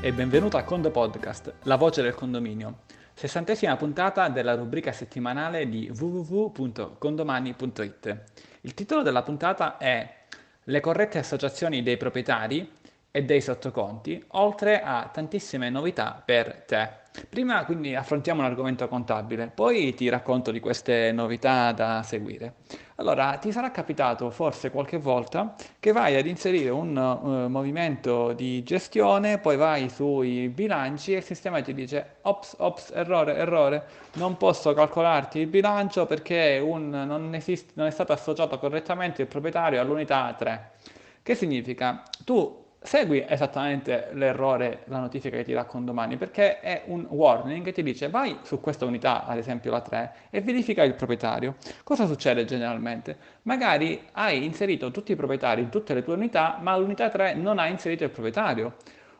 e benvenuto a Condo Podcast, la voce del condominio. Sessantesima puntata della rubrica settimanale di www.condomani.it. Il titolo della puntata è Le corrette associazioni dei proprietari e dei sottoconti, oltre a tantissime novità per te. Prima quindi affrontiamo un argomento contabile, poi ti racconto di queste novità da seguire. Allora, ti sarà capitato forse qualche volta che vai ad inserire un uh, movimento di gestione, poi vai sui bilanci e il sistema ti dice ops, ops, errore, errore, non posso calcolarti il bilancio perché un, non, esiste, non è stato associato correttamente il proprietario all'unità 3. Che significa? Tu segui esattamente l'errore, la notifica che ti dà condomani, perché è un warning che ti dice vai su questa unità, ad esempio la 3, e verifica il proprietario. Cosa succede generalmente? Magari hai inserito tutti i proprietari in tutte le tue unità, ma l'unità 3 non ha inserito il proprietario.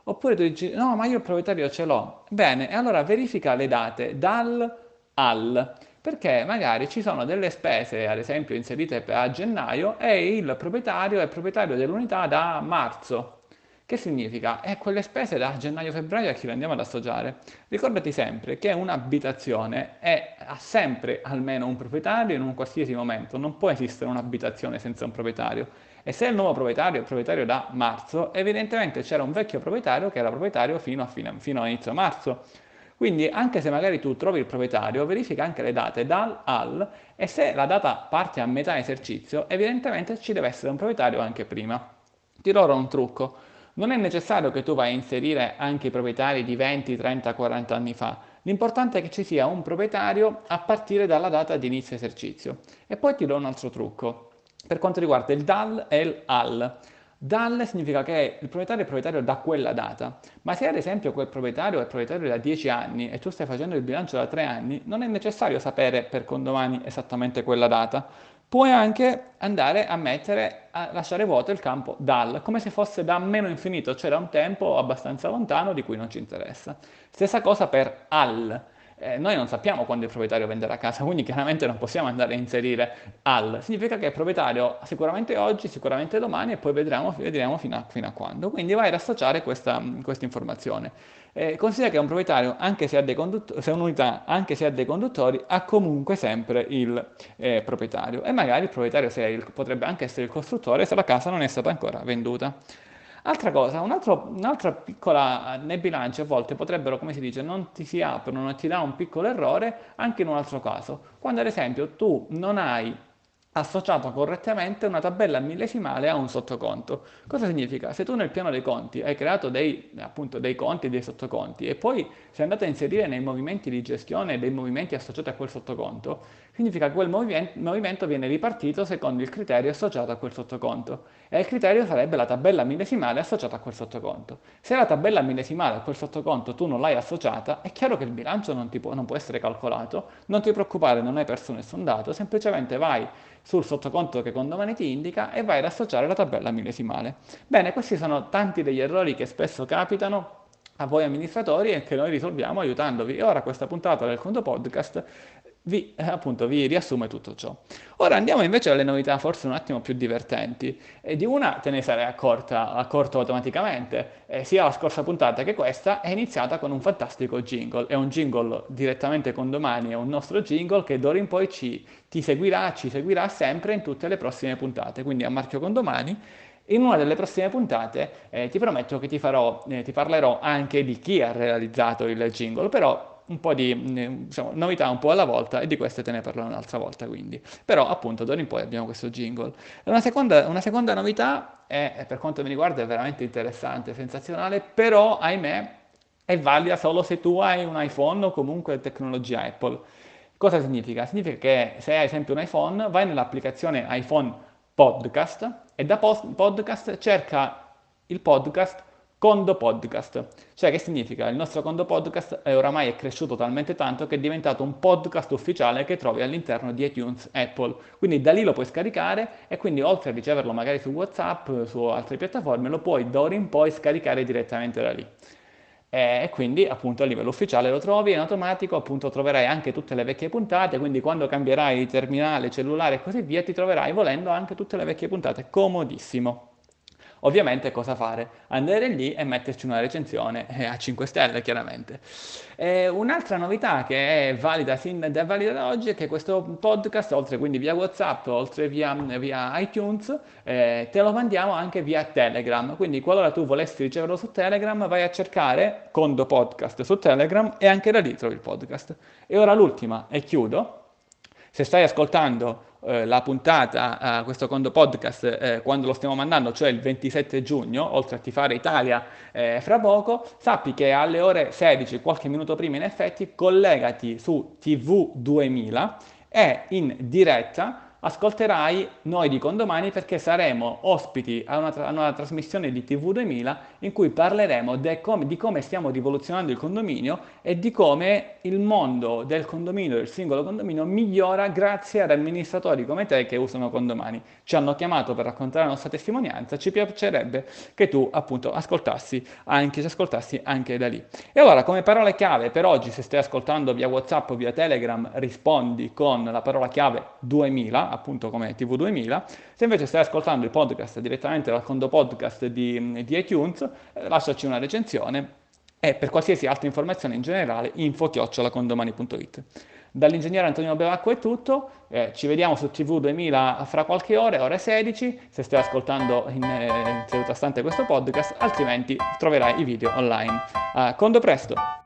Oppure tu dici no, ma io il proprietario ce l'ho. Bene, e allora verifica le date dal al perché magari ci sono delle spese, ad esempio inserite a gennaio, e il proprietario è proprietario dell'unità da marzo. Che significa? E quelle spese da gennaio-febbraio a chi le andiamo ad associare? Ricordati sempre che un'abitazione è, ha sempre almeno un proprietario in un qualsiasi momento, non può esistere un'abitazione senza un proprietario. E se il nuovo proprietario è proprietario da marzo, evidentemente c'era un vecchio proprietario che era proprietario fino a, fine, fino a inizio marzo. Quindi anche se magari tu trovi il proprietario, verifica anche le date dal al e se la data parte a metà esercizio, evidentemente ci deve essere un proprietario anche prima. Ti ora un trucco. Non è necessario che tu vai a inserire anche i proprietari di 20, 30, 40 anni fa. L'importante è che ci sia un proprietario a partire dalla data di inizio esercizio. E poi ti do un altro trucco per quanto riguarda il DAL e il AL. DAL significa che il proprietario è proprietario da quella data, ma se ad esempio quel proprietario è proprietario da 10 anni e tu stai facendo il bilancio da 3 anni, non è necessario sapere per condomani esattamente quella data puoi anche andare a mettere, a lasciare vuoto il campo dal, come se fosse da meno infinito, cioè da un tempo abbastanza lontano di cui non ci interessa. Stessa cosa per al. Eh, noi non sappiamo quando il proprietario venderà casa, quindi chiaramente non possiamo andare a inserire al. Significa che il proprietario sicuramente oggi, sicuramente domani e poi vedremo, vedremo fino, a, fino a quando. Quindi vai ad associare questa, questa informazione. Eh, considera che un proprietario, anche se se un'unità, anche se ha dei conduttori, ha comunque sempre il eh, proprietario e magari il proprietario il, potrebbe anche essere il costruttore se la casa non è stata ancora venduta. Altra cosa, un altro, un'altra piccola nei bilanci a volte potrebbero, come si dice, non ti si aprono, non ti dà un piccolo errore anche in un altro caso. Quando ad esempio tu non hai associato correttamente una tabella millesimale a un sottoconto. Cosa significa? Se tu nel piano dei conti hai creato dei, appunto, dei conti e dei sottoconti e poi sei andato a inserire nei movimenti di gestione dei movimenti associati a quel sottoconto, significa che quel movimento viene ripartito secondo il criterio associato a quel sottoconto e il criterio sarebbe la tabella millesimale associata a quel sottoconto. Se la tabella millesimale a quel sottoconto tu non l'hai associata, è chiaro che il bilancio non, può, non può essere calcolato, non ti preoccupare, non hai perso nessun dato, semplicemente vai sul sottoconto che condomani ti indica e vai ad associare la tabella millesimale. Bene, questi sono tanti degli errori che spesso capitano a voi amministratori e che noi risolviamo aiutandovi. E ora questa puntata del Conto Podcast vi, eh, appunto, vi riassume tutto ciò. Ora andiamo invece alle novità forse un attimo più divertenti. E di una te ne sarei accorta, accorto automaticamente, eh, sia la scorsa puntata che questa è iniziata con un fantastico jingle. È un jingle direttamente con domani, è un nostro jingle che d'ora in poi ci, ti seguirà, ci seguirà sempre in tutte le prossime puntate. Quindi a marchio con domani in una delle prossime puntate eh, ti prometto che ti, farò, eh, ti parlerò anche di chi ha realizzato il jingle, però un po' di diciamo, novità un po' alla volta e di queste te ne parlerò un'altra volta quindi. Però appunto d'ora in poi abbiamo questo jingle. Una seconda, una seconda novità è, per quanto mi riguarda, è veramente interessante, sensazionale, però ahimè è valida solo se tu hai un iPhone o comunque tecnologia Apple. Cosa significa? Significa che se hai ad esempio un iPhone, vai nell'applicazione iPhone Podcast e da podcast cerca il podcast Condo Podcast. Cioè che significa? Il nostro Condo Podcast è oramai è cresciuto talmente tanto che è diventato un podcast ufficiale che trovi all'interno di iTunes Apple. Quindi da lì lo puoi scaricare e quindi oltre a riceverlo magari su WhatsApp, su altre piattaforme, lo puoi da ora in poi scaricare direttamente da lì. E quindi appunto a livello ufficiale lo trovi in automatico, appunto troverai anche tutte le vecchie puntate, quindi quando cambierai terminale, cellulare e così via, ti troverai volendo anche tutte le vecchie puntate, comodissimo. Ovviamente cosa fare? Andare lì e metterci una recensione eh, a 5 stelle, chiaramente. E un'altra novità che è valida, sin, è valida da oggi è che questo podcast, oltre quindi via WhatsApp, oltre via, via iTunes, eh, te lo mandiamo anche via Telegram. Quindi qualora tu volessi riceverlo su Telegram, vai a cercare Condo Podcast su Telegram e anche da lì trovi il podcast. E ora l'ultima, e chiudo. Se stai ascoltando eh, la puntata, eh, questo Condo Podcast, eh, quando lo stiamo mandando, cioè il 27 giugno, oltre a Tifare Italia eh, fra poco, sappi che alle ore 16, qualche minuto prima in effetti, collegati su TV 2000 e in diretta ascolterai noi di Condomani perché saremo ospiti a una, tra- a una trasmissione di TV 2000 in cui parleremo com- di come stiamo rivoluzionando il condominio e di come il mondo del condominio, del singolo condominio, migliora grazie ad amministratori come te che usano Condomani. Ci hanno chiamato per raccontare la nostra testimonianza, ci piacerebbe che tu appunto ascoltassi anche, ci ascoltassi anche da lì. E allora come parole chiave per oggi, se stai ascoltando via WhatsApp o via Telegram, rispondi con la parola chiave 2000 appunto come TV2000. Se invece stai ascoltando il podcast direttamente dal conto podcast di, di iTunes, eh, lasciaci una recensione e per qualsiasi altra informazione in generale info-condomani.it. Dall'ingegnere Antonio Bevacco è tutto, eh, ci vediamo su TV 2000 fra qualche ora, ore 16, se stai ascoltando in, eh, in seduta stante questo podcast, altrimenti troverai i video online. Uh, condo presto!